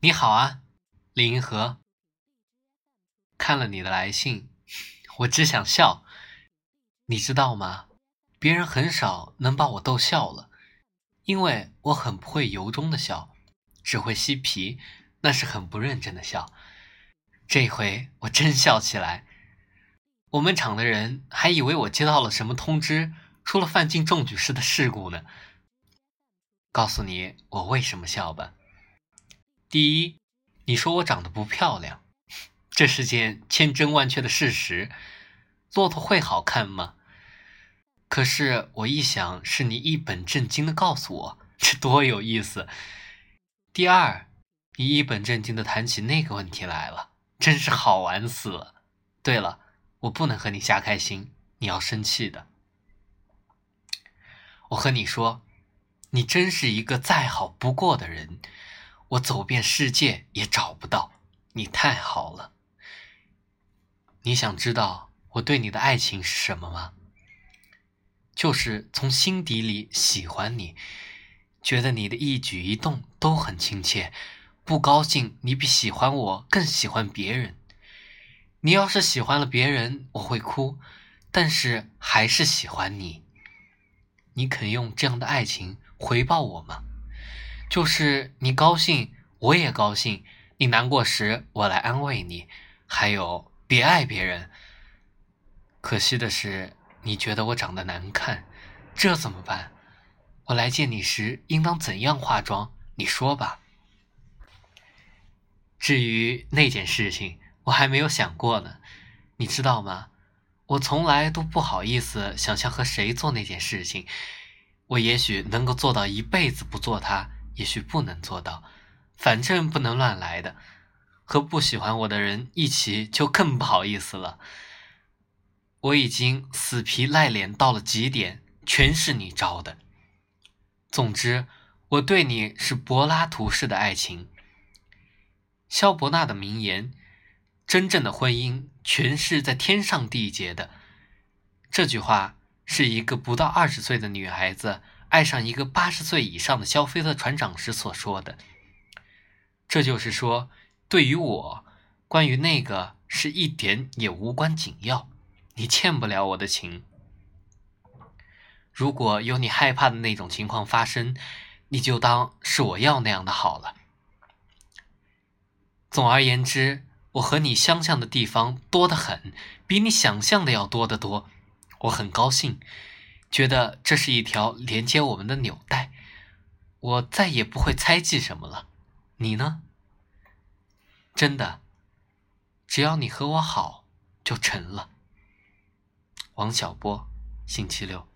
你好啊，李银河。看了你的来信，我只想笑。你知道吗？别人很少能把我逗笑了，因为我很不会由衷的笑，只会嬉皮，那是很不认真的笑。这回我真笑起来，我们厂的人还以为我接到了什么通知，出了范进中举式的事故呢。告诉你我为什么笑吧。第一，你说我长得不漂亮，这是件千真万确的事实。骆驼会好看吗？可是我一想，是你一本正经的告诉我，这多有意思。第二，你一本正经的谈起那个问题来了，真是好玩死了。对了，我不能和你瞎开心，你要生气的。我和你说，你真是一个再好不过的人。我走遍世界也找不到你，太好了。你想知道我对你的爱情是什么吗？就是从心底里喜欢你，觉得你的一举一动都很亲切，不高兴你比喜欢我更喜欢别人。你要是喜欢了别人，我会哭，但是还是喜欢你。你肯用这样的爱情回报我吗？就是你高兴，我也高兴；你难过时，我来安慰你。还有，别爱别人。可惜的是，你觉得我长得难看，这怎么办？我来见你时应当怎样化妆？你说吧。至于那件事情，我还没有想过呢。你知道吗？我从来都不好意思想象和谁做那件事情。我也许能够做到一辈子不做它。也许不能做到，反正不能乱来的。和不喜欢我的人一起，就更不好意思了。我已经死皮赖脸到了极点，全是你招的。总之，我对你是柏拉图式的爱情。萧伯纳的名言：“真正的婚姻全是在天上缔结的。”这句话是一个不到二十岁的女孩子。爱上一个八十岁以上的肖菲特船长时所说的，这就是说，对于我，关于那个是一点也无关紧要。你欠不了我的情。如果有你害怕的那种情况发生，你就当是我要那样的好了。总而言之，我和你相像的地方多得很，比你想象的要多得多。我很高兴。觉得这是一条连接我们的纽带，我再也不会猜忌什么了。你呢？真的，只要你和我好，就成了。王小波，星期六。